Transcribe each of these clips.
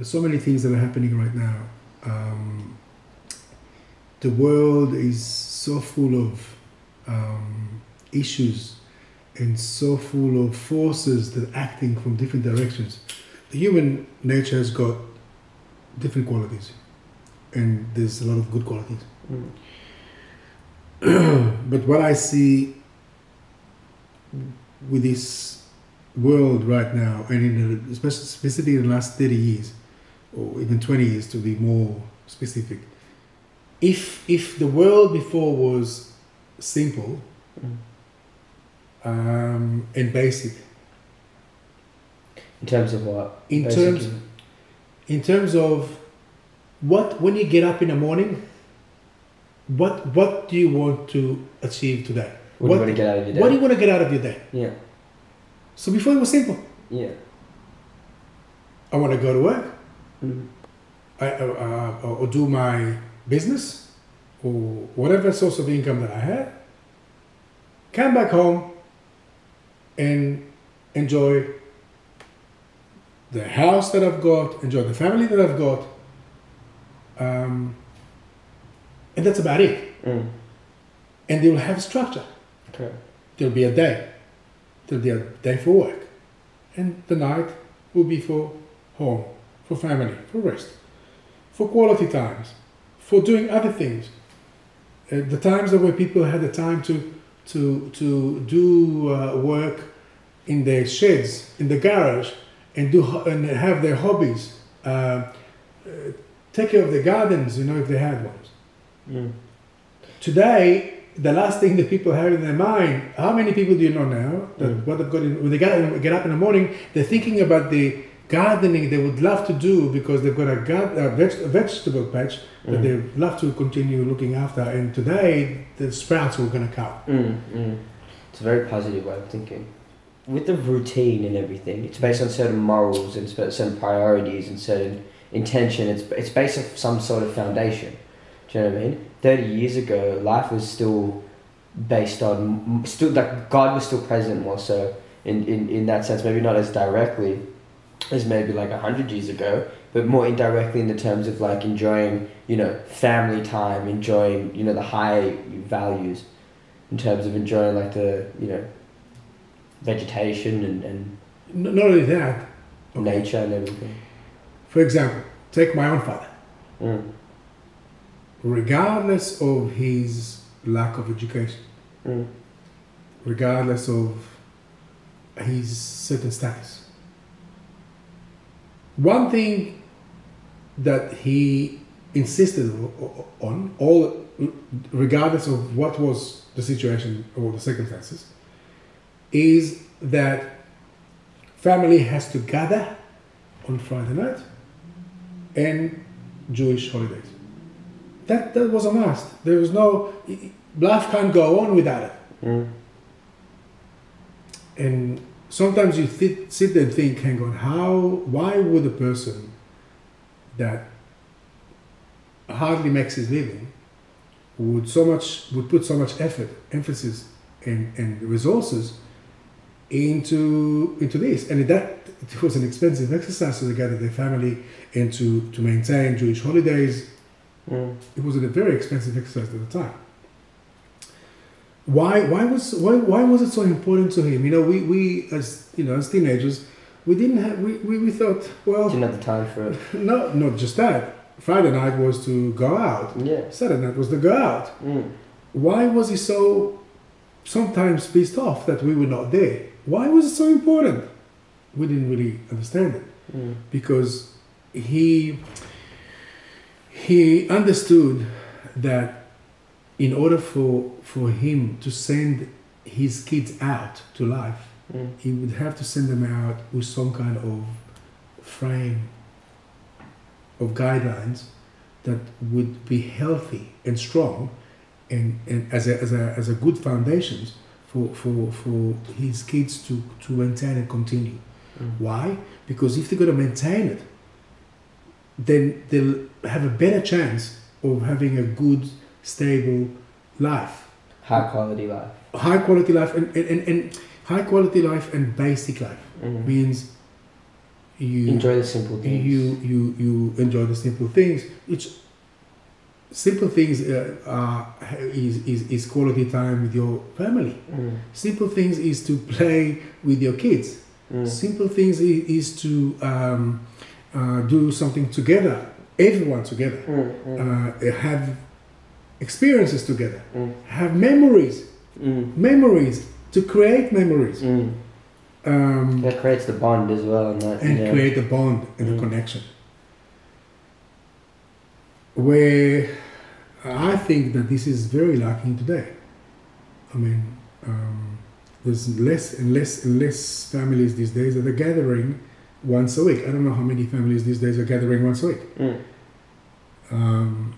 there's so many things that are happening right now. Um, the world is so full of um, issues and so full of forces that are acting from different directions. The human nature has got different qualities, and there's a lot of good qualities. Mm. but what I see with this world right now, and in the, especially specifically in the last 30 years, or even 20 years to be more specific, if if the world before was simple Mm. um, and basic, In terms of what? in Basically. terms in terms of what when you get up in the morning, what what do you want to achieve today? What, do you want to get out of your day? What do you want to get out of your day? yeah. So before it was simple. Yeah. I want to go to work, Mm. I, uh, uh, or do my business, or whatever source of income that I had. Come back home and enjoy the house that I've got, enjoy the family that I've got, um, and that's about it. Mm. And they will have structure. Okay. There'll be a day. There'll be a day for work. And the night will be for home, for family, for rest, for quality times, for doing other things. Uh, the times that where people had the time to, to, to do uh, work in their sheds, in the garage, and, do, and have their hobbies. Uh, uh, take care of the gardens, you know, if they had ones. Mm. Today, the last thing that people have in their mind, how many people do you know now that Mm. what they've got in, when they get, get up in the morning, they're thinking about the gardening they would love to do because they've got a, gar- a, veg- a vegetable patch that Mm. they love to continue looking after. And today, the sprouts are going to come. Mm, mm. It's a very positive way of thinking. With the routine and everything, it's based on certain morals and certain priorities and certain intention. It's it's based on some sort of foundation. Do you know what I mean? Thirty years ago, life was still based on still like God was still present more so in, in, in that sense. Maybe not as directly as maybe like a hundred years ago, but more indirectly in the terms of like enjoying you know family time, enjoying you know the high values in terms of enjoying like the you know vegetation and, and Not only that, okay, nature and everything. for example, take my own father. Mm. Regardless of his lack of education, Mm. regardless of his certain status. One thing that he insisted on, all regardless of what was the situation or the circumstances, is that family has to gather on Friday night and Jewish holidays. That, that was a must. There was no, life can't go on without it. Mm. And sometimes you thi- sit there and think, hang on, how, why would a person that hardly makes his living would so much, would put so much effort, emphasis, and, and resources into into this? And that it was an expensive exercise to gather their family and to, to maintain Jewish holidays. Mm. It was a very expensive exercise at the time. Why, why was why, why was it so important to him? You know, we, we as you know as teenagers, we didn't have we, we, we thought well Didn't have the time for it. no not just that. Friday night was to go out. Yeah. Saturday night was to go out. Mm. Why was he so sometimes pissed off that we were not there? Why was it so important? We didn't really understand it Mm. because he he understood that in order for for him to send his kids out to life Mm. he would have to send them out with some kind of frame of guidelines that would be healthy and strong and, and as, a, as, a, as a good foundations for, for, for his kids to, to maintain and continue. Mm. Why? Because if they're going to maintain it, then they'll have a better chance of having a good, stable life. High quality life. high quality life and, and, and, and high quality life and basic life Mm. means you Enjoy the simple things. you you you enjoy the simple things which simple things uh, are is, is is quality time with your family. Mm, simple things is to play with your kids. Mm, simple things is, is to um, uh, do something together everyone together. Mm, uh, have experiences together mm, have memories mm, memories to create memories mm. um, That creates the bond as well, and that and yeah. create a bond and Mm. a connection. Where I think that this is very lacking today. I mean, um, there's less and less and less families these days that are gathering once a week. I don't know how many families these days are gathering once a week. Mm, Um,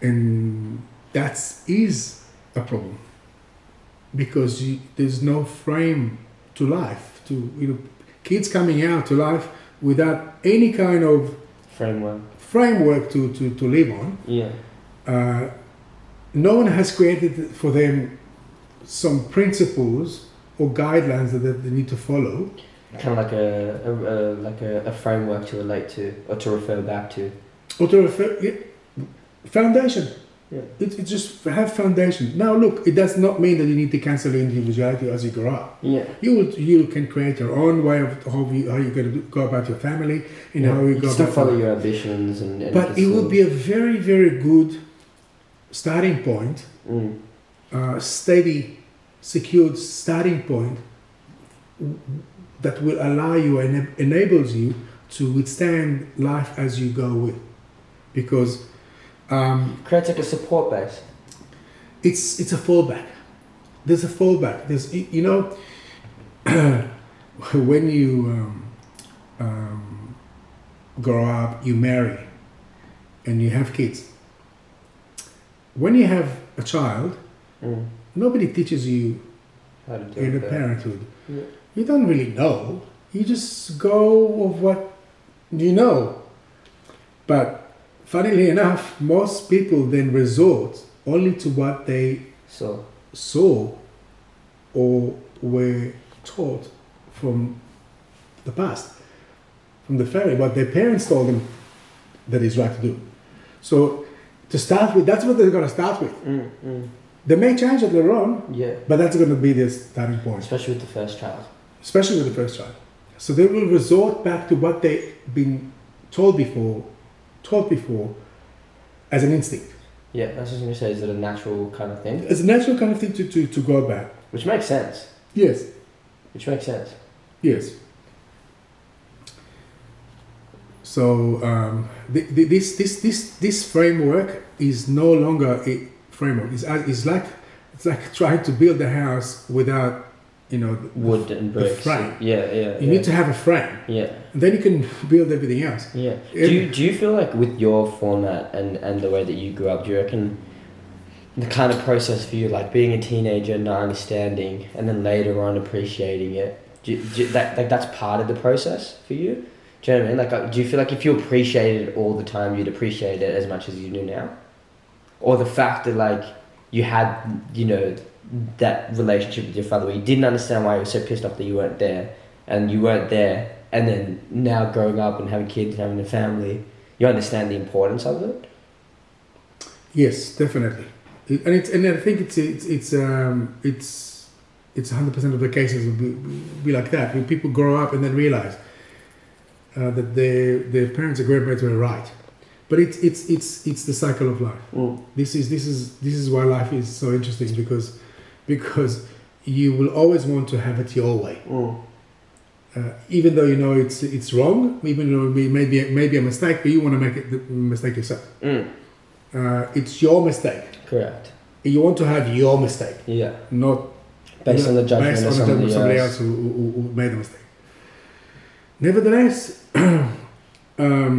and that is a problem because you, there's no frame to life to you know kids coming out to life without any kind of framework. framework to, to, to live on Yeah. uh, no one has created for them some principles or guidelines that they need to follow Kind of like a, a, a like a, a framework to relate to or to refer back to. or to refer, yeah, foundation Yeah. it, it just have foundation now look it does not mean that you need to cancel your individuality as you grow up Yeah. you will, you can create your own way of how you how you're going to go about your family and yeah. how you you go still about follow your ambitions and. and but it would be a very very good starting point Mm, uh, steady secured starting point that will allow you and enables you to withstand life as you go with because um, creates like a support base. it's it's a fallback. There's a fallback. There's you know when you um, um, grow up, you marry, and you have kids. When you have a child, Mm. nobody teaches you How to do in a parenthood. Yeah. You don't really know. You just go of what you know. But funnily enough, most people then resort only to what they So. saw or were taught from the past, from the family, what their parents told them that is right to do. So to start with, that's what they're going to start with. Mm, mm. They may change it later on, Yeah. but that's going to be their starting point, Especially with the first child. especially with the first child. So they will resort back to what they've been told before, taught before, as an instinct. Yeah, that's what I was gonna say. Is it a natural kind of thing? It's a natural kind of thing to, to, to go about. Which makes sense. Yes, Which makes sense. Yes. So um, th- th- this this this this framework is no longer a framework. It's, it's like it's like trying to build a house without you know the- Wood and the bricks. frame. Yeah, yeah. You yeah. need to have a frame, Yeah, and then you can build everything else. yeah. Yeah. Do you, do you feel like with your format and, and the way that you grew up, do you reckon the kind of process for you, like being a teenager, not understanding, and then later on appreciating it, do, you- do you- that like that's part of the process for you? Do you know what I mean? Like, uh, do you feel like if you appreciated it all the time, you'd appreciate it as much as you do now, or the fact that like you had, you know, that relationship with your father where you didn't understand why you were so pissed off that you weren't there, and you weren't there, and then now growing up and having kids and having a family, you understand the importance of it. Yes, definitely. And it's and I think it's it's it's um, it's it's hundred percent of the cases will be, be like that. When people grow up and then realize uh, that their their parents and grandparents were right, but it's it's it's it's the cycle of life. This is this is this is why life is so interesting because because you will always want to have it your way, uh, even though you know it's it's wrong, even though it may be maybe a mistake, but you want to make it the mistake yourself. Mm. Uh, it's your mistake. Correct. You want to have your mistake, Yeah. not Based on the judgment based on the somebody, judgment of somebody else. else who, who, who made the mistake. Nevertheless, um,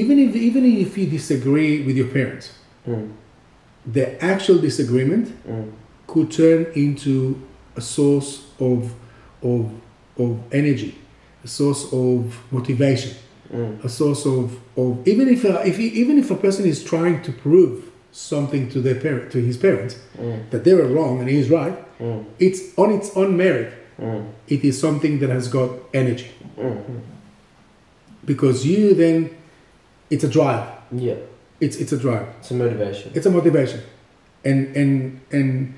even if even if you disagree with your parents, Mm. The actual disagreement Mm. could turn into a source of of of energy, a source of motivation, Mm. a source of, of even if a, if he, even if a person is trying to prove something to their parent to his parents Mm. that they were wrong and he's right, Mm. it's on its own merit Mm. It is something that has got energy Mm. because you then, it's a drive. Yeah, It's it's a drive. it's a motivation. It's a motivation, and and and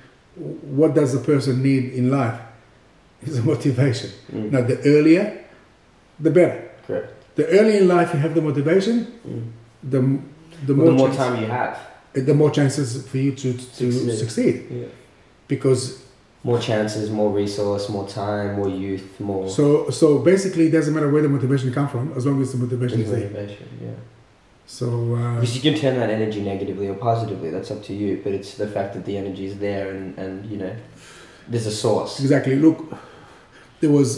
what does a person need in life? Is a motivation. Mm. Now, the earlier, the better. Correct. The earlier in life you have the motivation, Mm. the the Well, more the more chance- time you have, the more chances for you to to Succeed. succeed. yeah. Because more chances, more resource, more time, more youth, more so so basically, it doesn't matter where the motivation come from, as long as the motivation is there. motivation. Yeah. So uh, Because you can turn that energy negatively or positively. That's up to you. But it's the fact that the energy is there, and and you know, there's a source. exactly, look, there was,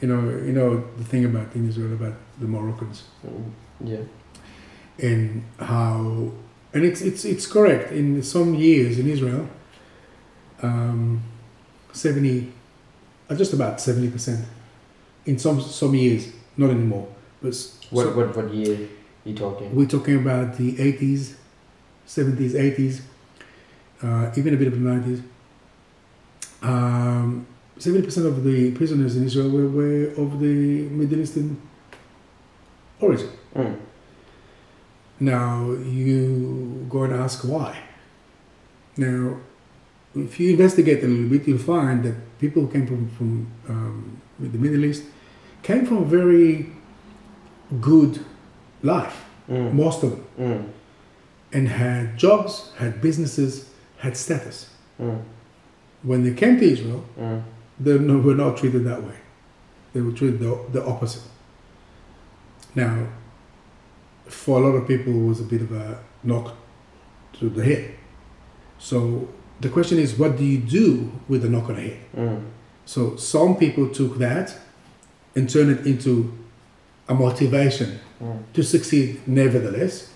you know, you know the thing about in Israel about the Moroccans. Mm. Yeah. and how and it's it's it's correct in some years in Israel um, 70 uh, just about 70 percent in some some years not anymore but What so- what what year you talking? we're talking about the 80s 70s 80s uh, even a bit of the 90s um, 70% of the prisoners in Israel were, were of the Middle Eastern origin Mm. Now you go and ask why. Now, if you investigate a little bit, you'll find that people who came from from um, the Middle East came from very good life, Mm. most of them, Mm. and had jobs, had businesses, had status. Mm. When they came to Israel, Mm. they were not treated that way. They were treated the, the opposite. Now, for a lot of people, it was a bit of a knock to the head. So the question is, what do you do with the knock on the head? Mm. So some people took that and turned it into a motivation Mm. to succeed nevertheless,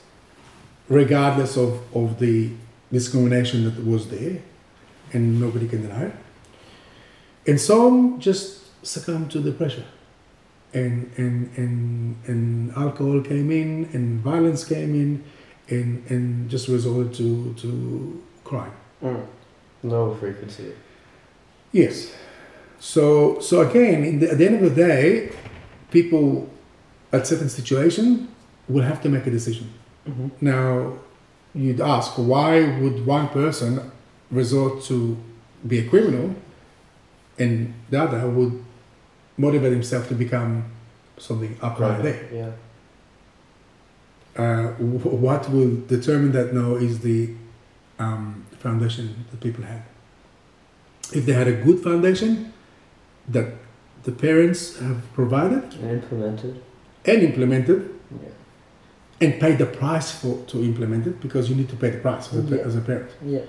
regardless of, of the discrimination that was there, and nobody can deny it. And some just succumbed to the pressure. And, and, and, and alcohol came in, and violence came in, and, and just resorted to, to crime. Mm. Low frequency. Yes. So so again, in the, at the end of the day, people at certain situation will have to make a decision. Mm-hmm. Now, you'd ask why would one person resort to be a criminal, and the other would motivate himself to become something upright there. Yeah. Uh, wh- what will determine that now is the um, foundation that people have. If they had a good foundation that the parents have provided And implemented. And implemented Yeah. and pay the price for to implement it because you need to pay the price as a, Yeah. as a parent. Yeah.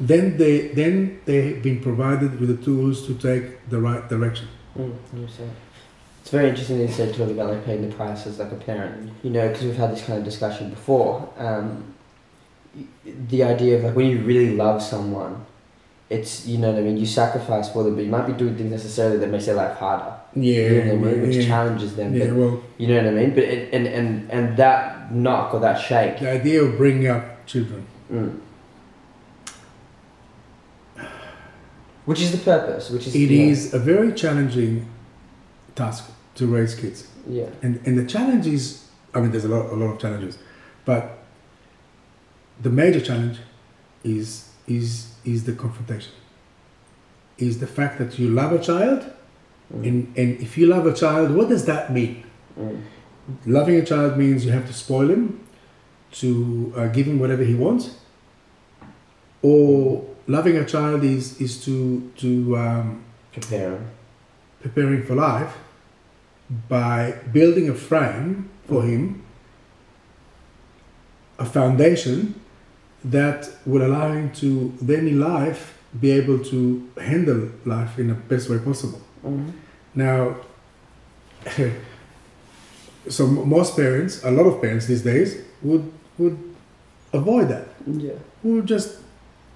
Then they then they've been provided with the tools to take the right direction. Mm. It's very interesting that you said talking about like paying the price as like a parent. You know, because we've had this kind of discussion before. Um, the idea of like when you really love someone, it's you know what I mean. You sacrifice for them, but you might be doing things necessarily that makes their life harder. Yeah, you know what I mean? Which yeah, challenges them. yeah. But Well, you know what I mean. But it, and and and that knock or that shake. the idea of bringing up children. Mm. Which is the purpose? Which is It yeah. is a very challenging task to raise kids. Yeah. And and the challenge is, I mean, there's a lot a lot of challenges, but the major challenge is is is the confrontation. Is the fact that you love a child, Mm. and and if you love a child, what does that mean? Mm. Loving a child means you have to spoil him, to uh, give him whatever he wants, or loving a child is is to to um, Prepare preparing for life by building a frame for him, a foundation that will allow him to then in life be able to handle life in the best way possible. Mhm. Now, so most parents, a lot of parents these days, would would avoid that. Yeah. We'll just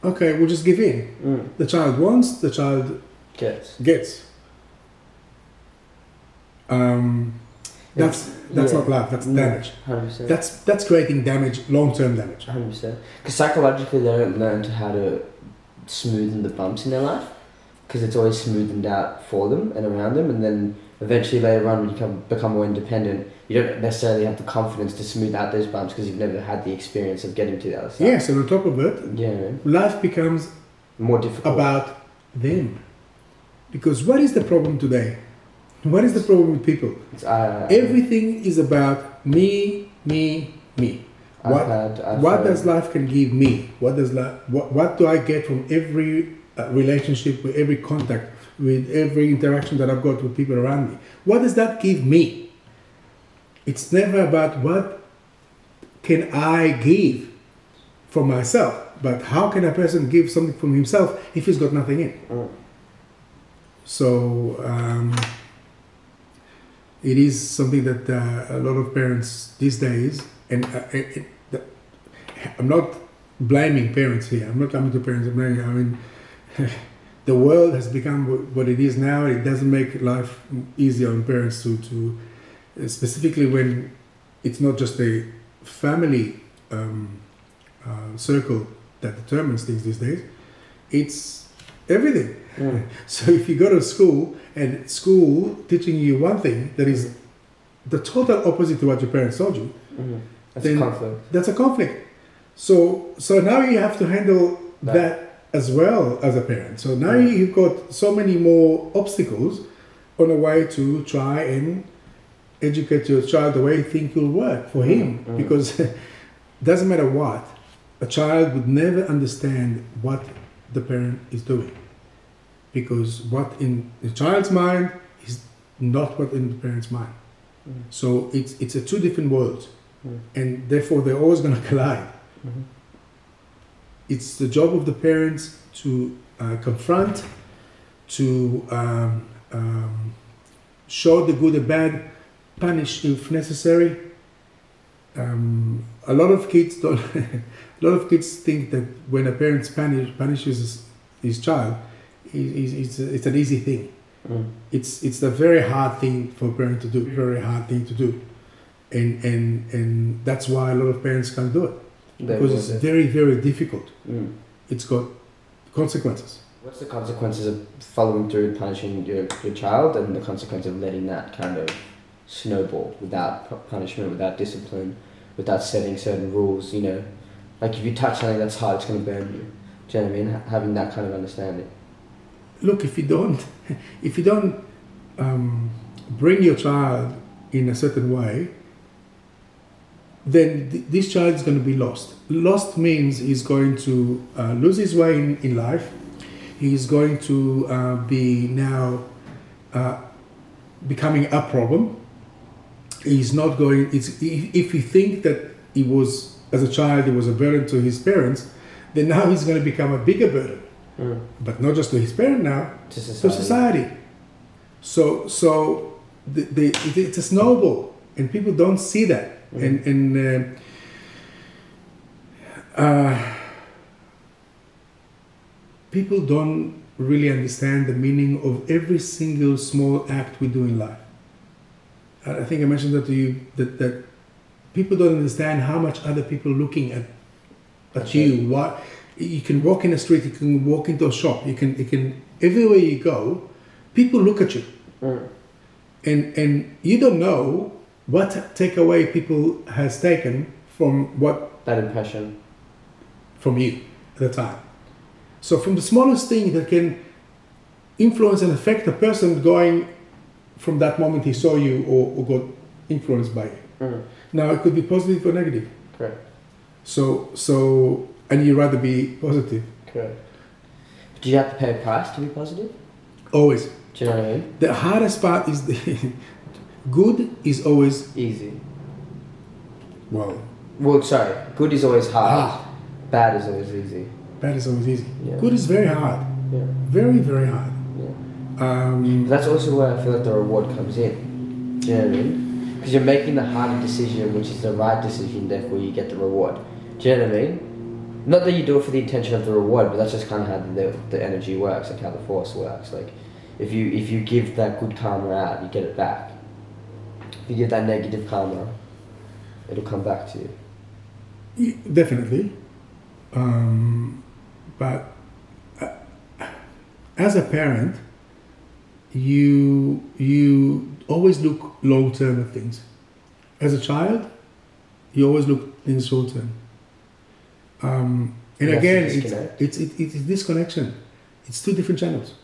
okay, we'll just give in. Mm. The child wants, the child Gets. gets. Um, that's that's Yeah. not love. That's No. damage. Hundred percent. That's that's creating damage, long term damage. Hundred percent. Because psychologically, they don't learn to how to smoothen the bumps in their life. Because it's always smoothened out for them and around them, and then eventually later on when you become become more independent, you don't necessarily have the confidence to smooth out those bumps because you've never had the experience of getting to the other side. Yes, and on top of it, Yeah, life becomes more difficult. about them. Because what is the problem today? What is the problem with people? It's, uh, Everything is about me, me, me. I've what- had, what had- does life can give me? What does life? What, what do I get from every relationship, with every contact, with every interaction that I've got with people around me? What does that give me? It's never about what can I give for myself, but how can a person give something from himself if he's got nothing in? Mm. So um, it is something that uh, a lot of parents these days, and uh, it, I'm not blaming parents here. I'm not coming to parents. I'm blaming, I mean, the world has become what it is now. It doesn't make life easier on parents to, to uh, specifically when it's not just a family um, uh, circle that determines things these days. It's everything. Mm. So if you go to school and school teaching you one thing that is the total opposite to what your parents told you, Mm. That's a conflict. that's a conflict. So so now you have to handle That. that, as well as a parent. So now Mm. you've got so many more obstacles on the way to try and educate your child the way you think will work for him. Mm. Because doesn't matter what, a child would never understand what the parent is doing. Because what in the child's mind is not what in the parent's mind. Mm. So it's it's a two different worlds, Mm. and therefore they're always going to collide. It's the job of the parents to uh, confront, to um, um, show the good and bad, punish if necessary. Um, a lot of kids don't. a lot of kids think that when a parent punish, punishes his, his child, it- it's, it's an easy thing Mm. it's it's a very hard thing for a parent to do very hard thing to do and and and that's why a lot of parents can't do it because it's very very difficult Mm. it's got consequences What's the consequences of following through and punishing your, your child and the consequence of letting that kind of snowball without punishment, without discipline, without setting certain rules, you know? Like if you touch something that's hard, it's going to burn you. Do you know what I mean? Having that kind of understanding. look if you don't if you don't um, bring your child in a certain way then th- this child is going to be lost lost means he's going to uh, lose his way in, in life he's going to uh, be now uh, becoming a problem he's not going it's if, if you think that he was as a child he was a burden to his parents then now he's going to become a bigger burden Mm. but not just to his parent now To to society. society. So, so the, the, it- it's a snowball, and people don't see that. And, and uh, uh, people don't really understand the meaning of every single small act we do in life. I think I mentioned that to you that, that people don't understand how much other people are looking at at That's you. What you can walk in the street, you can walk into a shop, you can you can everywhere you go, people look at you, Mm. and and you don't know what takeaway people has taken from what That impression. from you at the time. So from the smallest thing that can influence and affect a person going from that moment he saw you or, or got influenced by you. Mm. Now it could be positive or negative. Correct. So so and you'd rather be positive Correct. Do you have to pay a price to be positive? always. Do you know what I mean? The hardest part is the good is always Easy. well Well, sorry. Good is always hard. hard. Bad is always easy. Bad is always easy. Yeah. Good is very hard. Yeah. Very very hard. Yeah. Um, That's also where I feel like the reward comes in. Do you know what I mean? Because you're making the harder decision, which is the right decision, therefore you get the reward. Do you know what I mean? Not that you do it for the intention of the reward, but that's just kind of how the, the energy works, like how the force works. Like, if you if you give that good karma out, you get it back. If you give that negative karma, it'll come back to you. Y- Definitely. Um, but uh, as a parent, you you always look long term at things. As a child, you always look things short term. Um, and to again, it's, it's it, it's disconnection. It's two different channels.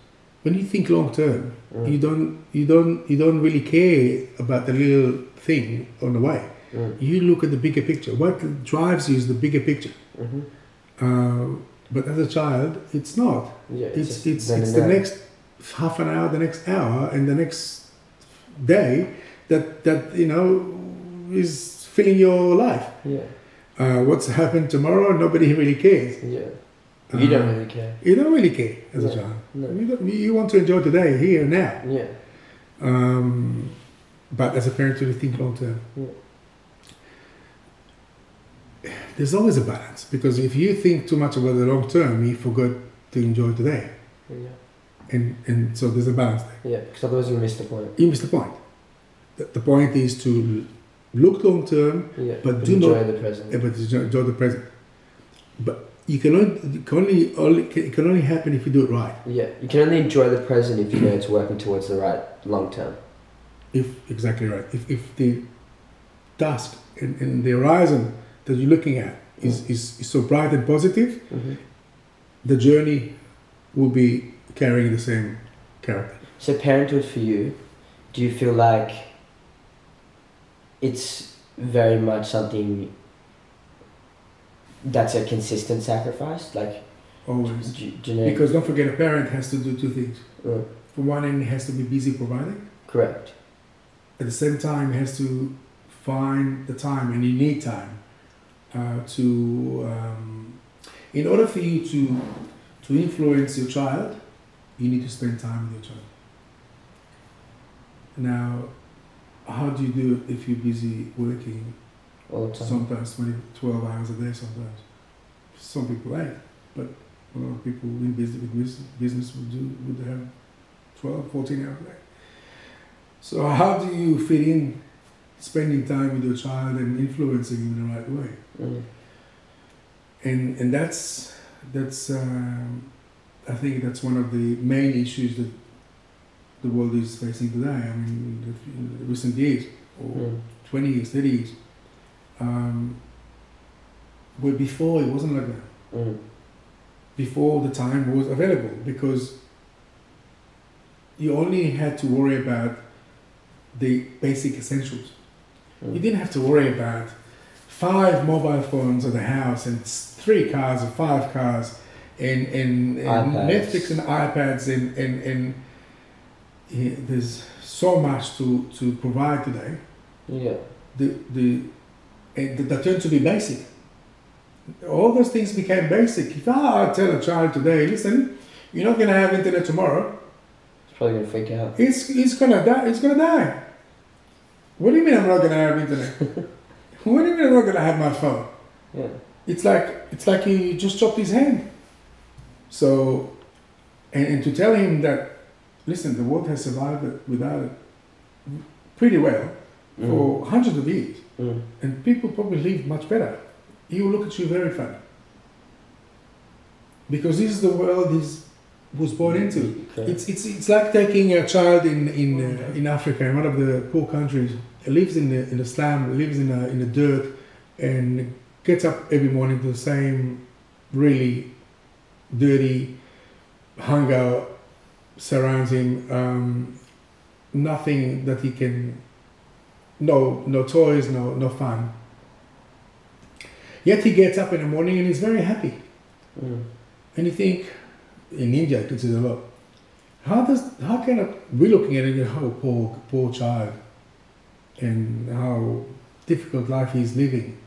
When you think long term, Mm. you don't you don't you don't really care about the little thing on the way. Mm. You look at the bigger picture. What drives you is the bigger picture. Mhm. Uh, but as a child, it's not. Yeah, It's just it's it's the next half an hour, the next hour, and the next day that that you know is filling your life. Yeah, Uh, what's happened tomorrow? Nobody really cares. yeah. You don't Uh, really care. You don't really care as a child. no. You, you want to enjoy today, here now. Yeah, Um, but as a parent, you think long term. Yeah. There's always a balance because if you think too much about the long term, you forget to enjoy today, yeah, and and so there's a balance there. yeah. Because otherwise you miss the point. You miss the point. The, the point is to look long term, Yeah, But do enjoy not- the present. but enjoy the present. But you can only, can only, only it can only happen if you do it right. Yeah, you can only enjoy the present if you know it's working towards the right long term. If exactly right. If if the task and, and the horizon that you're looking at is, is, is so bright and positive, Mm-hmm. the journey will be carrying the same character. So parenthood for you, do you feel like it's very much something that's a consistent sacrifice, like Always. g-? Because don't forget, a parent has to do two things. Uh, For one end, he has to be busy providing. correct. At the same time, he has to find the time, and you need time uh, to. Um, in order for you to to influence your child, you need to spend time with your child. Now, how do you do it if you're busy working All the time. sometimes 20, 12 hours a day sometimes. Some people ain't, but a lot of people in business, with business, business would, do, would have 12, 14 hours a day. So how do you fit in spending time with your child and influencing him in the right way? Mm. And, and that's, that's um, I think that's one of the main issues that the world is facing today. I mean, in the, in the recent years, or Mm. 20 years, 30 years. Um, but before it wasn't like that. Mm. Before the time was available because you only had to worry about the basic essentials. Mm. You didn't have to worry about five mobile phones at the house and three cars or five cars and, and, and. Netflix and iPads and, and, and yeah, there's so much to, to provide today. Yeah. the the that, turned to be basic. All those things became basic. If I tell a child today, listen, you're not gonna have internet tomorrow, It's probably gonna freak out. it's it's gonna die. It's gonna die. What do you mean I'm not gonna have internet? what do you mean I'm not gonna have my phone? Yeah. It's like it's like he just chopped his hand. So, and, and to tell him that, listen, the world has survived without it pretty well Mm. for hundreds of years. Mm. and people probably live much better. He will look at you very funny. Because this is the world he was born into. Okay. It's, it's, it's like taking a child in, in, uh, in Africa, in one of the poor countries, lives in the, in the slum, lives in, a, in the dirt, and gets up every morning to the same really dirty hunger surrounds him. Um, nothing that he can no no toys, no no fun. Yet he gets up in the morning and he's very happy. Mm. And you think, in India, it is a lot. How does how can a, we're looking at it and how poor poor child, and how difficult life he's living.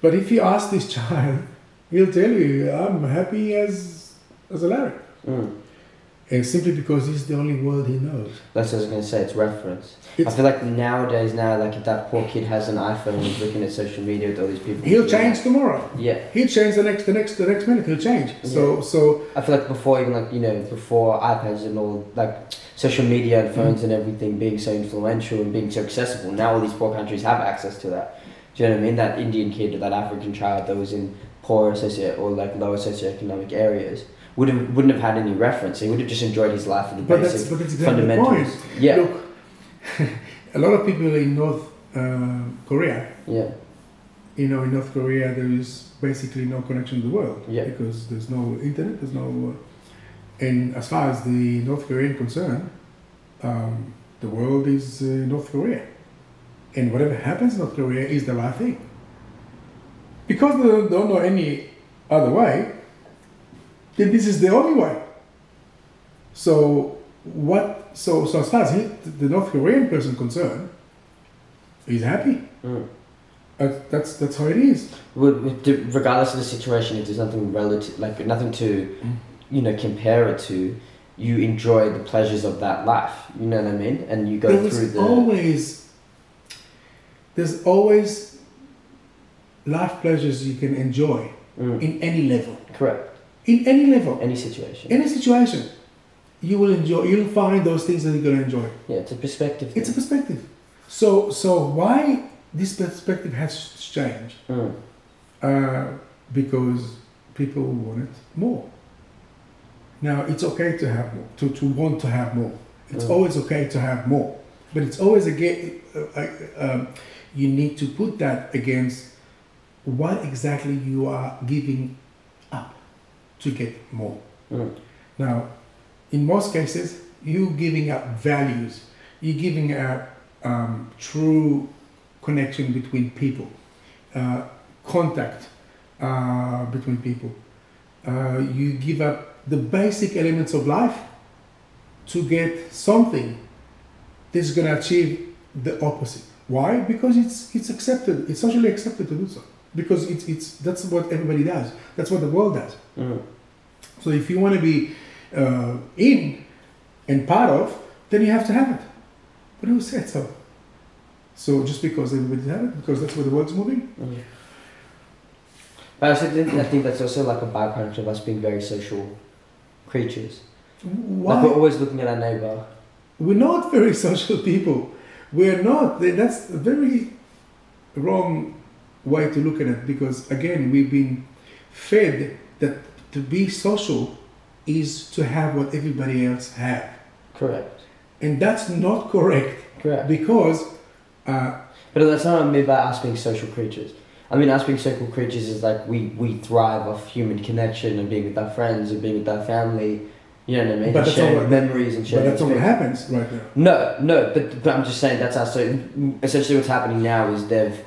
But if you ask this child, he'll tell you, "I'm happy as as a Larry," Mm. And simply because this is the only world he knows. That's what I was gonna say. It's reference. I feel like nowadays, now, like if that poor kid has an iPhone and he's looking at social media with all these people. he'll change tomorrow. Yeah. He'll change the next the next the next minute. He'll change. So so I feel like before even like you know before iPads and all like social media and phones mm. and everything being so influential and being so accessible, now all these poor countries have access to that. Do you know what I mean? That Indian kid or that African child that was in poor associate or like lower socioeconomic areas wouldn't wouldn't have had any reference. He would have just enjoyed his life with the But that's, basic but that's exactly the fundamentals. point. Yeah, Look, a lot of people in North uh, Korea, yeah, you know, in North Korea, there is basically no connection to the world Yeah. because there's no internet, there's no. Uh, and as far as the North Korean concern, um, the world is uh, North Korea, and whatever happens in North Korea is the right thing. Because they don't know any other way, then this is the only way. So what? So so as far as he, the North Korean person concerned, he's happy. mm. That, that's that's how it is. Regardless of the situation, if there's nothing relative, like nothing to, you know, compare it to, you enjoy the pleasures of that life. You know what I mean? And you go through there's the. always there's always life pleasures you can enjoy Mm, in any level, correct. In any level, Any situation. any situation. You will enjoy. You'll find those things that you're gonna enjoy. yeah, it's a perspective. It's a perspective. So so why this perspective has changed? Mm, Uh, because people want it more. Now it's okay to have more, to, to want to have more. It's Mm. always okay to have more, but it's always again. Uh, uh, um, you need to put that against what exactly you are giving to get more. mm, Now, in most cases, you giving up values, you're giving up um, true connection between people, uh, contact uh, between people. Uh, you give up the basic elements of life to get something that's going to achieve the opposite. Why? Because it's it's accepted. It's socially accepted to do so. Because it's it's that's what everybody does. That's what the world does. mm. So if you want to be uh, in and part of, then you have to have it. But who said so? So just because everybody has it, because that's where the world's moving. Mm. But I also think I think that's also like a byproduct of us being very social creatures. Why? Like we're always looking at our neighbor. We're not very social people. We're not. That's a very wrong way to look at it because again, we've been fed that to be social is to have what everybody else have, Correct. and that's not correct Correct. because. Uh, But that's not what I mean by us being social creatures. I mean, us being social creatures is like we, we thrive off human connection and being with our friends and being with our family. You know what I mean? But And sharing what- memories and but that's not what happens right now. No, no, but, but I'm just saying that's us. So essentially, what's happening now is they've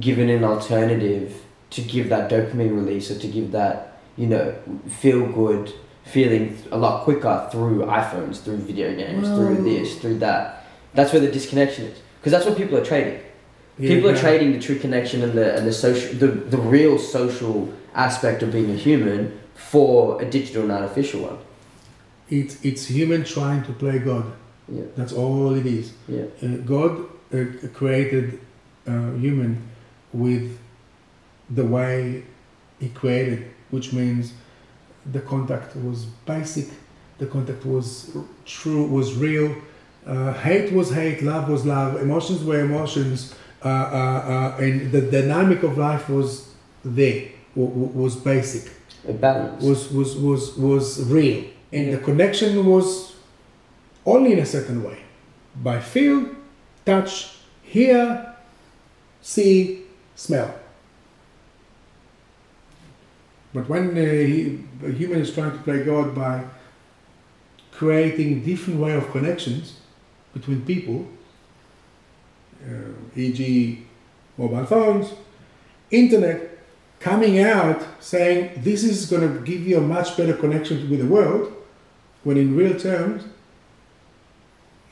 given an alternative to give that dopamine release or to give that, you know, feel good feeling a lot quicker through iPhones, through video games, through this, through that. That's where the disconnection is. Because that's what people are trading. People are Yeah. trading the true connection and the and the social the, the real social aspect of being a human for a digital and artificial one. It's it's human trying to play God. Yeah. That's all it is. Yeah. Uh, God uh, created uh, human with the way He created, which means the contact was basic, the contact was true, was real. Uh, hate was hate, love was love, emotions were emotions, uh, uh, uh, and the dynamic of life was there, was basic. A balance. was was was was real and the connection was only in a certain way by feel touch hear see smell but when uh, he, a human is trying to play god by creating different way of connections between people uh, e.g mobile phones internet coming out saying this is going to give you a much better connection with the world, when in real terms,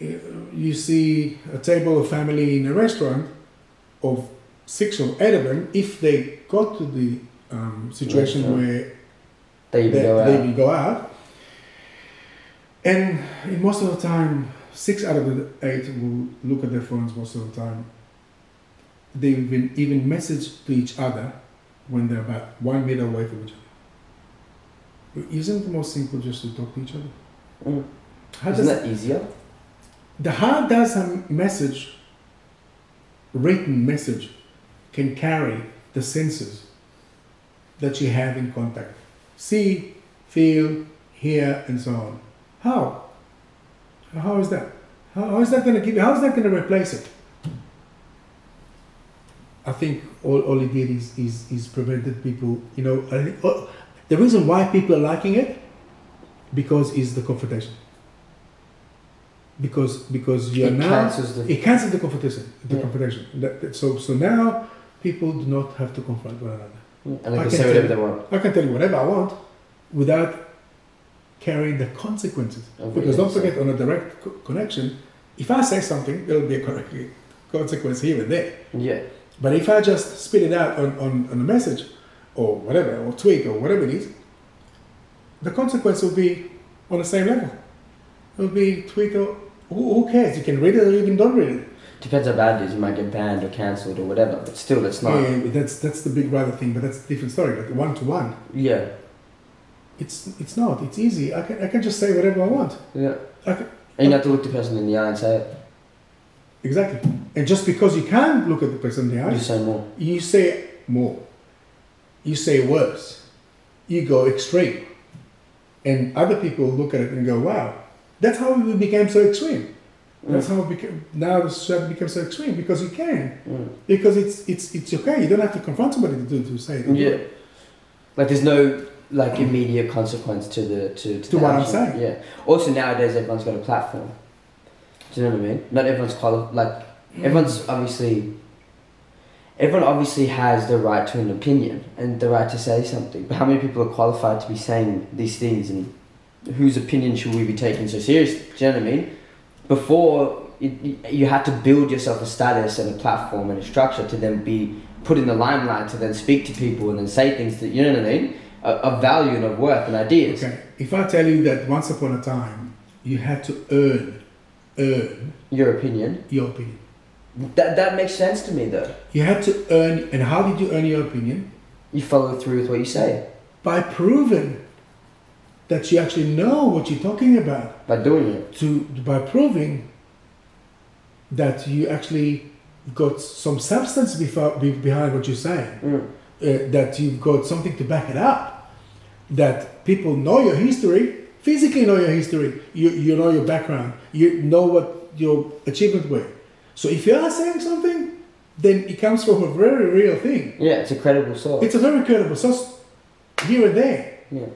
uh, you see a table of family in a restaurant of six or eight of them, if they got to the um, situation where they they, go they will go out, and in most of the time, six out of the eight will look at their phones most of the time. They even, even message to each other when they're about one meter away from each other. Isn't it more simple just to talk to each other? Mm. How Isn't does that easier? the how does a message, written message, can carry the senses that you have in contact? See, feel, hear, and so on. How? How is that? How, how is that going to give? you, How is that going to replace it? I think all, all it did is, is, is prevented people, you know, I think, oh, the reason why people are liking it, because is the confrontation. Because because you are now cancels the. it cancels the confrontation. The Yeah. confrontation. That, that- so so now people do not have to confront one another. And they I can can say whatever tell- they want. I can tell you whatever I want without carrying the consequences. Because don't forget, on a direct co- connection, if I say something, there'll be a consequence here and there. Yeah. But if I just spit it out on, on, on a message or whatever, or tweet or whatever it is, the consequence will be on the same level. It'll be tweet or who, who cares? You can read it or even don't read it. Depends how bad it is. You might get banned or cancelled or whatever. But still, it's not. Yeah, that's that's the big brother thing, but that's a different story. But one to one, Yeah. it's it's not. It's easy. I can I can just say whatever I want. Yeah. I can, And you have to look the person in the eye and say it. exactly. And just because you can't look at the person in the eye, You say more. you say more. You say worse. You go extreme. And other people look at it and go, wow, that's how we became so extreme. That's how it became, now the society becomes so extreme because you can. Mm. Because it's, it's, it's okay. You don't have to confront somebody to, to say it. Yeah. Like there's no like immediate consequence to the to, to, To the what I'm saying. Yeah. Also nowadays everyone's got a platform. Do you know what I mean? Not everyone's quali- like everyone's obviously everyone obviously has the right to an opinion and the right to say something. But how many people are qualified to be saying these things and whose opinion should we be taking so seriously? Do you know what I mean? Before you- you had to build yourself a status and a platform and a structure to then be put in the limelight to then speak to people and then say things that you know what I mean of, value and of worth and ideas. Okay. If I tell you that once upon a time you had to earn, earn Your opinion your opinion. that that makes sense to me though. You had to earn, and how did you earn your opinion? You follow through with what you say By proving that you actually know what you're talking about. by doing it. To by proving that you actually got some substance before, be, behind what you're saying. Mm. uh, that you've got something to back it up, that people know your history, physically know your history, you, you know your background, you know what your achievements were. So if you are saying something, then it comes from a very real thing. Yeah, it's a credible source. It's a very credible source here and there. yeah.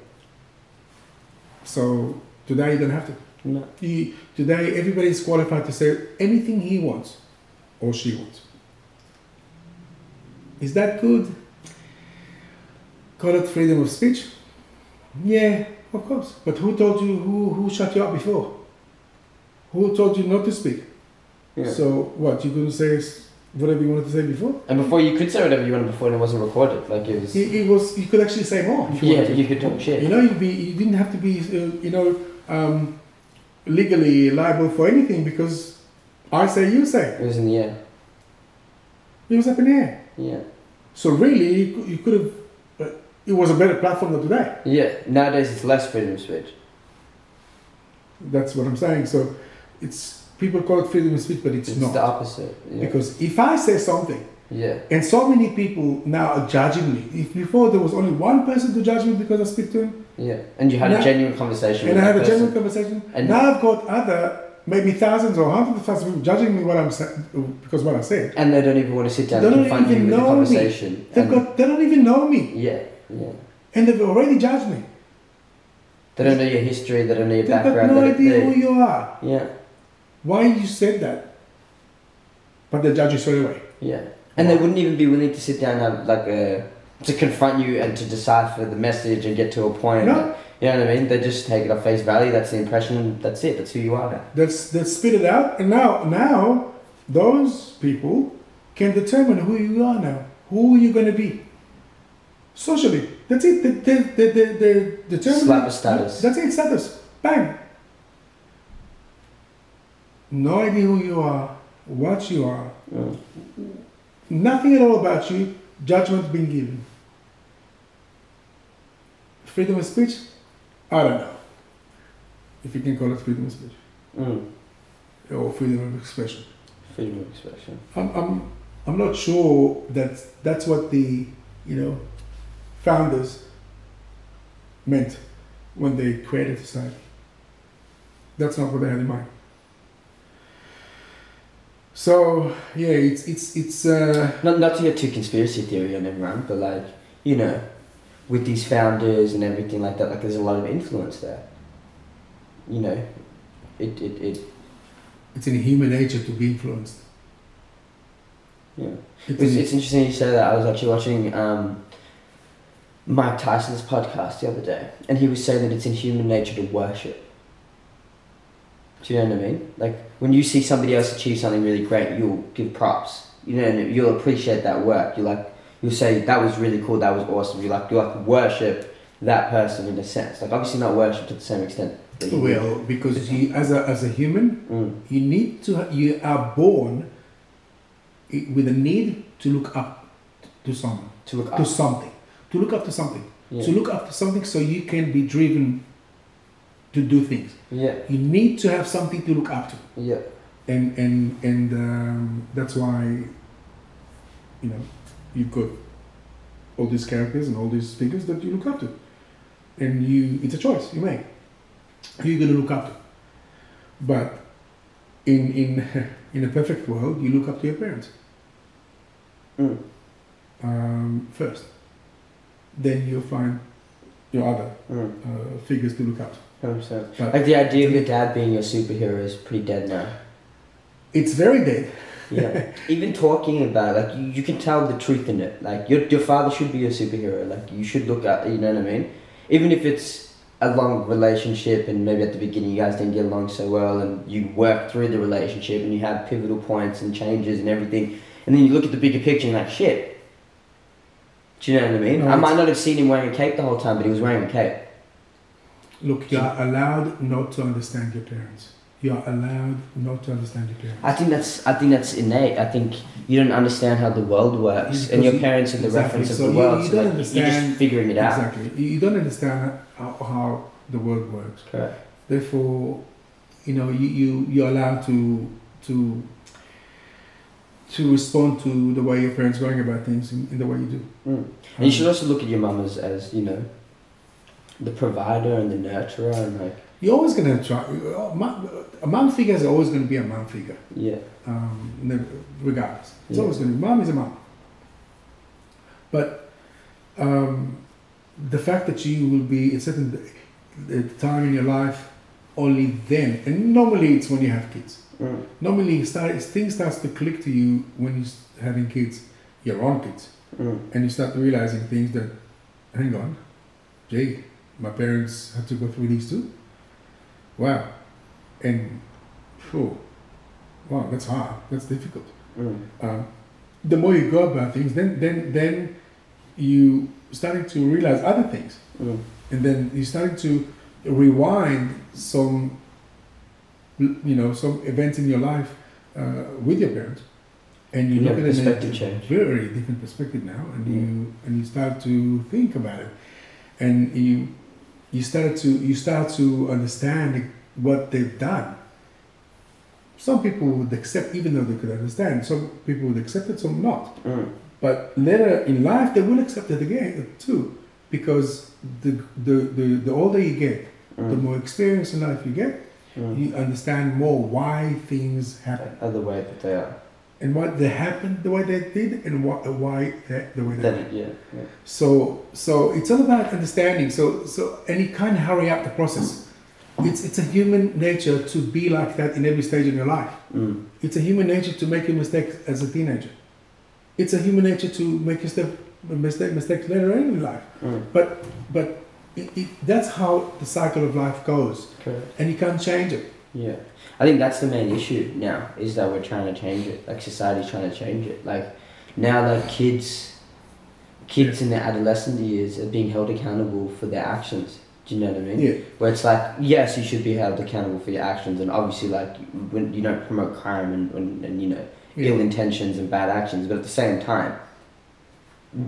So today you don't have to. No. You, today everybody is qualified to say anything he wants or she wants. Is that good? Call it freedom of speech? Yeah, of course. But who told you, who, who shut you up before? Who told you not to speak? Yeah. So what, you couldn't say whatever you wanted to say before? and before you could say whatever you wanted before and it wasn't recorded. Like it was. It, it was, you could actually say more you yeah, you could talk shit. You know, you'd be, you didn't have to be, uh, you know, um, legally liable for anything because I say, you say. It was in the air. It was up in the air. Yeah. So really, you could, you could have. Uh, it was a better platform than today. Yeah. Nowadays it's less freedom of speech. That's what I'm saying. So it's people call it freedom of speech, but it's, It's not the opposite. Yeah. because if I say something yeah. and so many people now are judging me, if before there was only one person to judge me because I speak to him, Yeah. And you had Now- a genuine conversation and I have that a person. genuine conversation, And- now I've got other maybe thousands or hundreds of thousands of people judging me what I'm saying because what I said. And they don't even want to sit down They and don't even know me. conversation. They've And- got they don't even know me, yeah. Yeah. and they've already judged me. They don't know your history. They don't know your They've got background. no they, idea they- who you are. yeah. Why you said that? But they judge you straight away. Yeah. And they wouldn't even be willing to sit down and have like a to confront you and to decipher the message and get to a point. No. You know what I mean? They just take it at face value. That's the impression. That's it. That's who you are. Now. That's that's spit it out, and now now those people can determine who you are now, who you're going to be socially. That's it. They they they they, they determine Slap a status. That's it. Status. Bang. No idea who you are, what you are, Mm. nothing at all about you. Judgment being given. Freedom of speech? I don't know. If you can call it freedom of speech Mm. or freedom of expression. Freedom of expression. I'm, I'm, I'm not sure that that's what the, you know, founders meant when they created society. That's not what they had in mind. So yeah, it's it's it's uh, Not not to get too conspiracy theory on everyone, but like you know, with these founders and everything like that, like there's a lot of influence there. You know, it it, it it's in human nature to be influenced. yeah. It's It's, it's interesting you say that. I was actually watching um, Mike Tyson's podcast the other day, and he was saying that it's in human nature to worship. Do you know what I mean? Like when you see somebody else achieve something really great, you'll give props. You know, and you'll appreciate that work. You like, you'll say that was really cool. That was awesome. You like, you like worship that person in a sense. Like obviously not worship to the same extent. that you would. well because you as a as a human Mm. you need to you are born with a need to look up to someone to look up. to something to look up to something Yeah. to look up to something so you can be driven to do things yeah. you need to have something to look up to Yeah. and and and um, that's why you know you've got all these characters and all these figures that you look up to and you it's a choice you make who you're going to look up to but in in in a perfect world you look up to your parents Mm. um, first then you'll find your other Mm. uh, figures to look up to 100%. But- Like the idea of your dad being your superhero is pretty dead now. it's very dead Yeah. Even talking about it, like you, you can tell the truth in it. Like your your father should be your superhero. Like you should look at you know what I mean? Even if it's a long relationship and maybe at the beginning you guys didn't get along so well and you work through the relationship and you have pivotal points and changes and everything and then you look at the bigger picture and you're like shit. Do you know what I mean? No, I might not have seen him wearing a cape the whole time, but he was wearing a cape. Look you are allowed not to understand your parents you are allowed not to understand your parents I think that's I think that's innate. I think you don't understand how the world works, Because and your parents are the exactly. reference of So the you- world. you so don't like, you're just figuring it out. Exactly. You don't understand how, how the world works. Correct. Therefore, you know, you, you, you're allowed to, to, to respond to the way your parents are going about things in, in the way you do. Mm. And you should also look at your mum as, as you know, the provider and the nurturer, and like You're always going to try, a mom figure is always going to be a mom figure, yeah, um, regardless. It's Yeah. always going to be, mom is a mom. But um, the fact that you will be at certain at time in your life only then, and normally it's when you have kids. mm. Normally, start, things starts to click to you when you're having kids, your own kids, Mm. and you start realizing things that, hang on, gee, my parents had to go through these too. Wow, and, phew, wow, that's hard. That's difficult. Mm. Um, the more you go about things, then then then you starting to realize other things, Mm. and then you starting to rewind some, you know, some events in your life uh, with your parents, and you And look at it in a change. very different perspective now, and Yeah. you and you start to think about it, and you you started to you start to understand what they've done. Some people would accept, even though they could understand. Some people would accept it, some not. Mm. But later in life, they will accept it again too, because the the the, the older you get, the Mm. more experience in life you get, Mm. you understand more why things happen the way that they are. And what they happened the way they did, and why why they, the way they. Happened. yeah. yeah. So so it's all about understanding. So so and you can't hurry up the process. It's it's a human nature to be like that in every stage in your life. Mm. It's a human nature to make a mistake as a teenager. It's a human nature to make a step, mistake, mistakes later on in life. Mm. But but it, it, that's how the cycle of life goes, Correct. and you can't change it. Yeah, I think that's the main issue now is that we're trying to change it. Like society's trying to change it. Like now that kids, kids in their adolescent years are being held accountable for their actions. Do you know what I mean? Yeah, Where it's like, yes, you should be held accountable for your actions, and obviously, like, when you don't promote crime and, and, and you know, yeah. ill intentions and bad actions, but at the same time,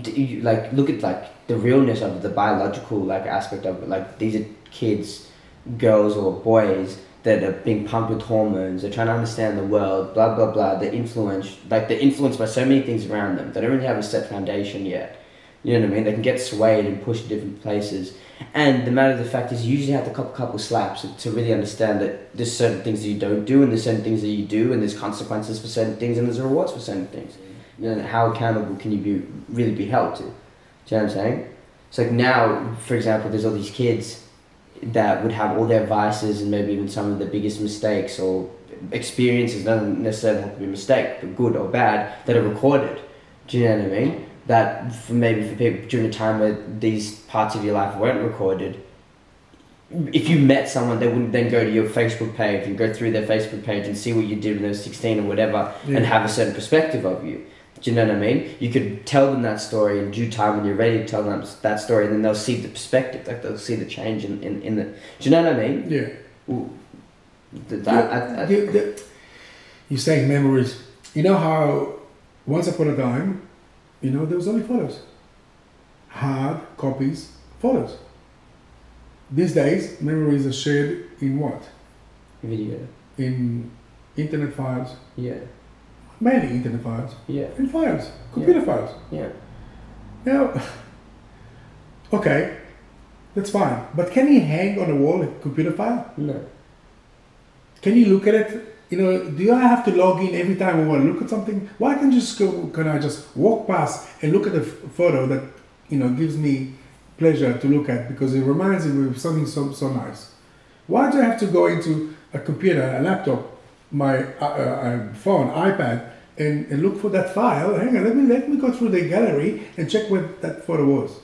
you, like, look at like the realness of the biological like aspect of it. Like, these are kids, girls or boys that are being pumped with hormones. They're trying to understand the world, blah blah blah. They're influenced, like they're influenced by so many things around them. They don't really have a set foundation yet. You know what I mean? They can get swayed and pushed in different places. And the matter of the fact is, you usually have to couple a couple slaps to really understand that there's certain things that you don't do, and there's certain things that you do, and there's consequences for certain things, and there's rewards for certain things. You know, how accountable can you be really be held to? Do you know what I'm saying? So like now, for example, there's all these kids that would have all their vices and maybe even some of the biggest mistakes or experiences, doesn't necessarily have to be a mistake, but good or bad, that are recorded. Do you know what I mean? That for maybe for people during a time where these parts of your life weren't recorded, if you met someone, they wouldn't then go to your Facebook page and go through their Facebook page and see what you did when they were 16 or whatever Yeah. and have a certain perspective of you. Do you know what I mean? You could tell them that story in due time when you're ready to tell them that story, and then they'll see the perspective, like they'll see the change in, in, in the. Do you know what I mean? Yeah. Ooh, th- that, I, I, You- the- You're saying memories. You know how once upon a time, you know, there was only photos. Hard copies, photos. These days, memories are shared in what? video. In internet files, Yeah. Mainly internet files, Yeah. in files, computer files. Yeah. Now, okay, that's fine. But can you hang on a wall a computer file? No. Can you look at it? You know, do I have to log in every time I want to look at something? Why can't just go? Can I just walk past and look at the photo that you know gives me pleasure to look at because it reminds me of something so so nice? Why do I have to go into a computer, a laptop, my uh, uh, phone, iPad, and, and look for that file? Hang on, let me let me go through the gallery and check where that photo was.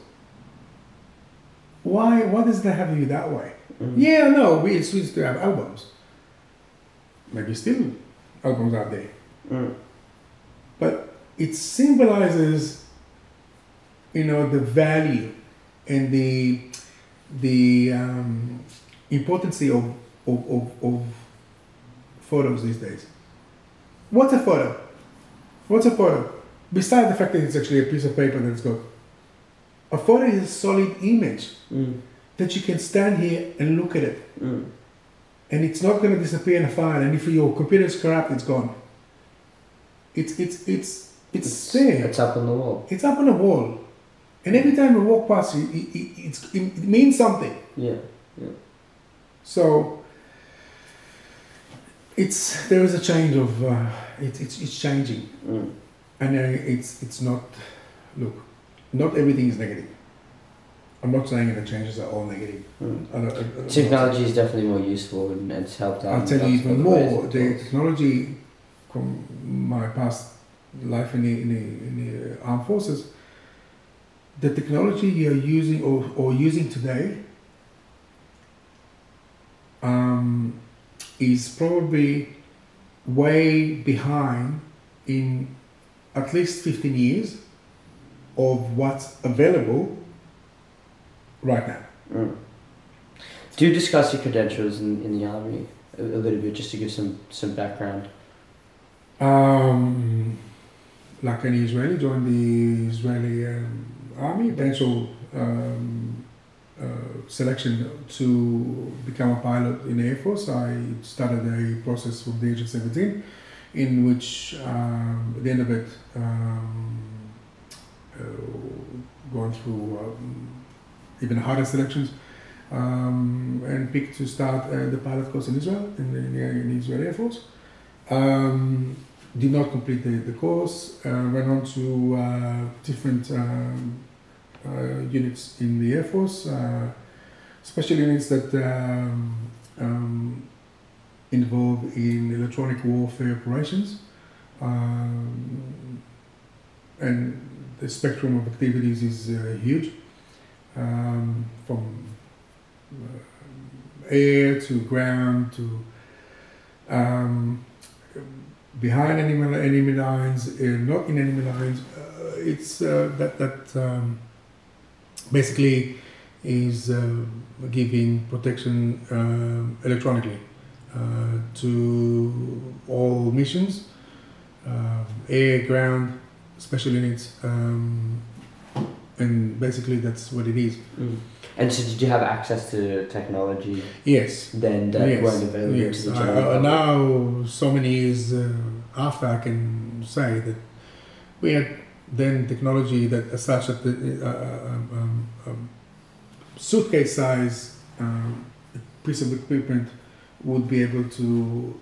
Why? Why does that have to be that way? Mm. Yeah, no, we used to have albums. Maybe still albums out there. Mm. But it symbolizes, you know, the value and the the um, importance of, of, of, of photos these days. What's a photo? What's a photo? Besides the fact that it's actually a piece of paper that's got a photo is a solid image Mm. that you can stand here and look at it. Mm. and it's not going to disappear in a file. And if your computer is corrupt, it's gone. It's it's it's it's, there. It's up on the wall. It's up on the wall, and every time we walk past, it, it, it, it's, it means something. Yeah, Yeah. So it's there is a change of uh, it, it's it's changing, Mm. and uh, it's it's not. Look, not everything is negative. I'm not saying the changes are all negative. Mm. I don't- I- not Technology is definitely more useful and it's helped out. I'll tell you even more. The technology from my past life in the, in the, in the armed forces, the technology you're using or, or using today is probably way behind in at least 15 years of what's available right now. Mm. Do discuss your credentials in, in the army a, a little bit, just to give some some background. Um, like any Israeli, joined the Israeli um, army, potential um, selection to become a pilot in Air Force. I started a process from the age of 17, in which um, at the end of it, um, uh, going through um, even harder selections, um, and picked to start uh, the pilot course in Israel, in the, in the Israeli Air Force. Um, did not complete the, the course, uh, went on to uh, different um, uh, units in the Air Force, uh, special units that um, um, involve in electronic warfare operations. Um, and the spectrum of activities is uh, huge, um, from uh, air to ground to um, behind enemy, enemy lines, uh, not in enemy lines. Uh, it's uh, that that um, basically is uh, giving protection um electronically uh, to all missions, uh, air, ground, special units, um, and basically that's what it is. Mm. And so, did you have access to technology Yes. then that yes, weren't available yes. to the general public? now, so many years uh, after, I can say that we had then technology that as such that the uh, um, um, um, suitcase size um, piece of equipment would be able to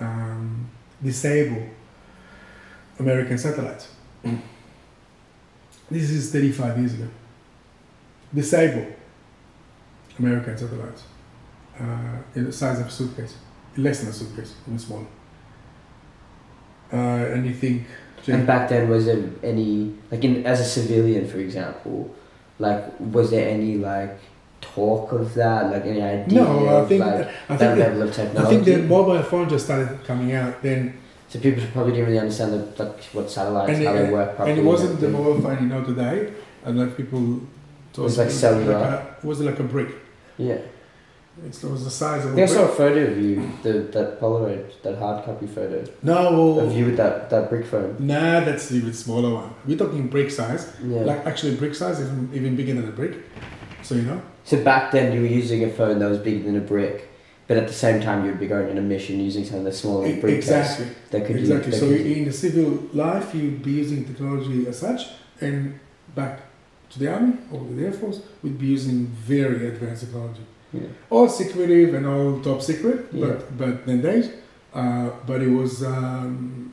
um, disable American satellites. This is 35 years ago. Disable American satellites uh, in the size of a suitcase, less than a suitcase, even smaller. Uh, and you think, And back then, was there any like in as a civilian, for example, like was there any like talk of that, like any idea no, I of think like I that think that, level of technology? I think the mobile phone just started coming out then, so people probably didn't really understand the, like what satellites, And how it- they work properly. and it wasn't the mobile phone you know today. And like people, thought was like it cellular. Like a, it was like a brick. Yeah, It was the size of I a I saw a photo of you, the that Polaroid, that hard copy photo No, of you with that that brick phone. nah, that's the even smaller one. We're talking brick size. Yeah. Like actually brick size, even even bigger than a brick. So you know. so back then, you were using a phone that was bigger than a brick, but at the same time, you'd be going on a mission using something that's smaller than a brick. exactly. That could Exactly. That So could, in the civil life, you'd be using technology as such, and back to the army or the air force, we'd be using very advanced technology. Yeah. All secretive and all top secret, Yeah. but but then days, uh, but it was um,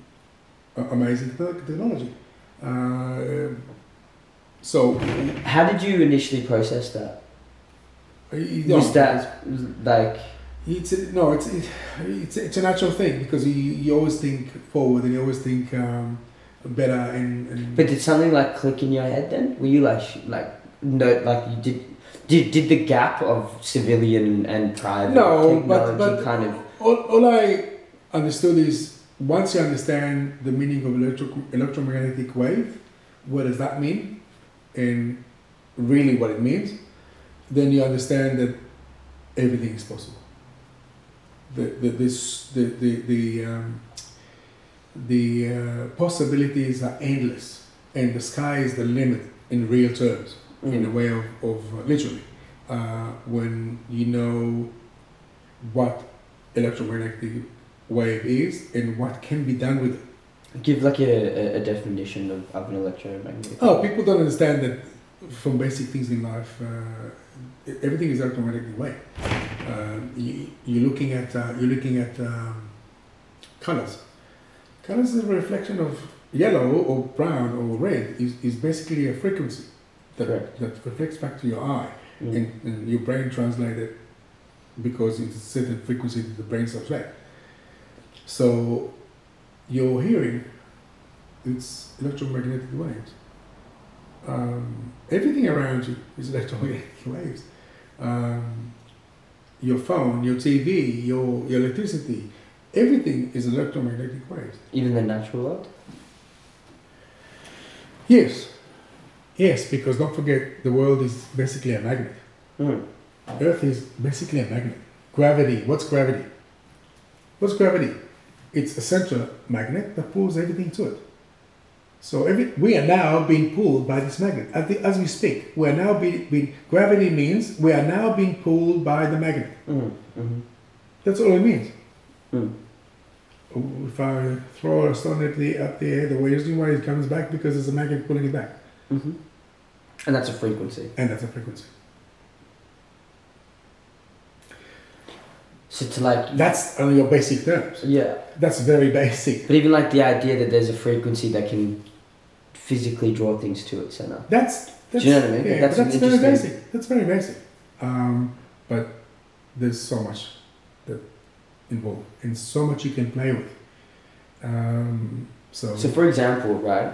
amazing technology. Uh, so How did you initially process that? you Was that like It's a, no, it's it, it's it's a natural thing because you, you always think forward and you always think um, better and, and But did something like click in your head then? Were you like like no like you did did did the gap of civilian and private No, but- technology but- kind of all, all I understood is once you understand the meaning of electro, electromagnetic wave, what does that mean, and really what it means, then you understand that everything is possible. The the this the the the um, the uh, possibilities are endless, and the sky is the limit in real terms. In a Mm. way of, of uh, literally uh, when you know what electromagnetic wave is and what can be done with it. give like a, a, definition of, of an electromagnetic. Oh, people don't understand that from basic things in life, uh, everything is electromagnetic wave. Uh, you, you're looking at uh, you're looking at um, colors. Colors is a reflection of yellow or brown or red. is, is basically a frequency that, Correct. that reflects back to your eye. Mm. and, and your brain translates it because it's a certain frequency that the brain subtracts. So your hearing, it's electromagnetic waves. Um, everything around you is electromagnetic waves. Um, your phone, your TV, your, your electricity, everything is electromagnetic waves. Even the natural world. Yes, yes, because don't forget the world is basically a magnet. Mm. Earth is basically a magnet. Gravity. What's gravity? What's gravity? It's a central magnet that pulls everything to it. So every, we are now being pulled by this magnet. At the, as we speak, we are now being, being. Gravity means we are now being pulled by the magnet. Mm. hmm That's all it means. Mm. If I throw a stone at the up the air, the why it comes back because there's a magnet pulling it back, hmm And that's a frequency. and that's a frequency. So to like That's on your basic terms. yeah, That's very basic. but even like the idea that there's a frequency that can physically draw things to its center. That's, that's you know what I mean? Yeah, That's that's, very basic. That's very basic. Um, but there's so much that involved, and so much you can play with. Um, so, So, for example, right,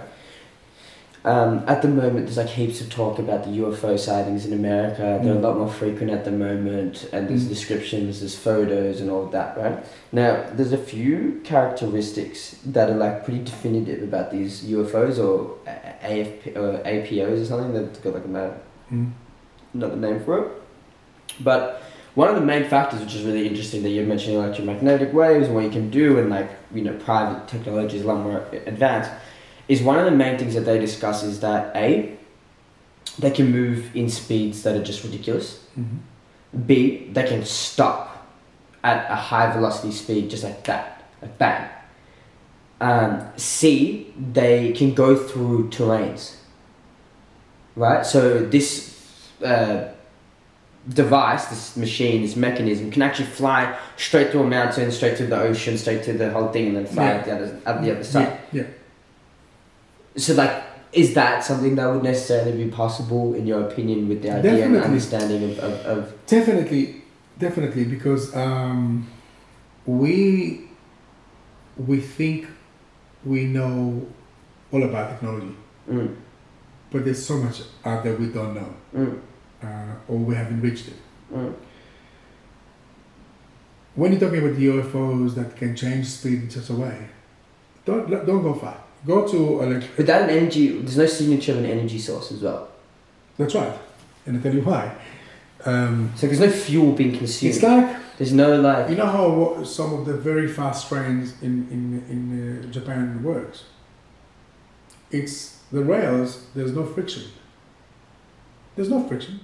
um, at the moment, there's like heaps of talk about the UFO sightings in America. They're Mm. a lot more frequent at the moment, and there's Mm. descriptions, there's photos, and all of that, right? Now, there's a few characteristics that are like pretty definitive about these UFOs or AFP or APOs or something. They've got like a Mm. another name for it. But one of the main factors, which is really interesting, that you're mentioning electromagnetic waves and what you can do, and like you know, private technology is a lot more advanced. Is one of the main things that they discuss is that a they can move in speeds that are just ridiculous. Mhm. B they can stop at a high velocity speed just like that, like bang. Um, C, they can go through terrains. Right? So this uh, device, this machine, this mechanism can actually fly straight through a mountain, straight through the ocean, straight through the whole thing, and then fly Yeah. at the other at the other side. Yeah, yeah. So, like, is that something that would necessarily be possible, in your opinion, with the idea and understanding of, of, of Definitely, definitely, because um, we we think we know all about technology, mm, but there's so much out there we don't know, mm, uh, or we haven't reached it. mm, When you're talking about the UFOs that can change speed in such a way, don't don't go far. Go to elect- without an energy, there's no signature of an energy source as well. That's right, and I tell you why. Um, So there's no fuel being consumed. it's like there's no like. you know how some of the very fast trains in in in uh, Japan works. It's the rails. There's no friction. There's no friction.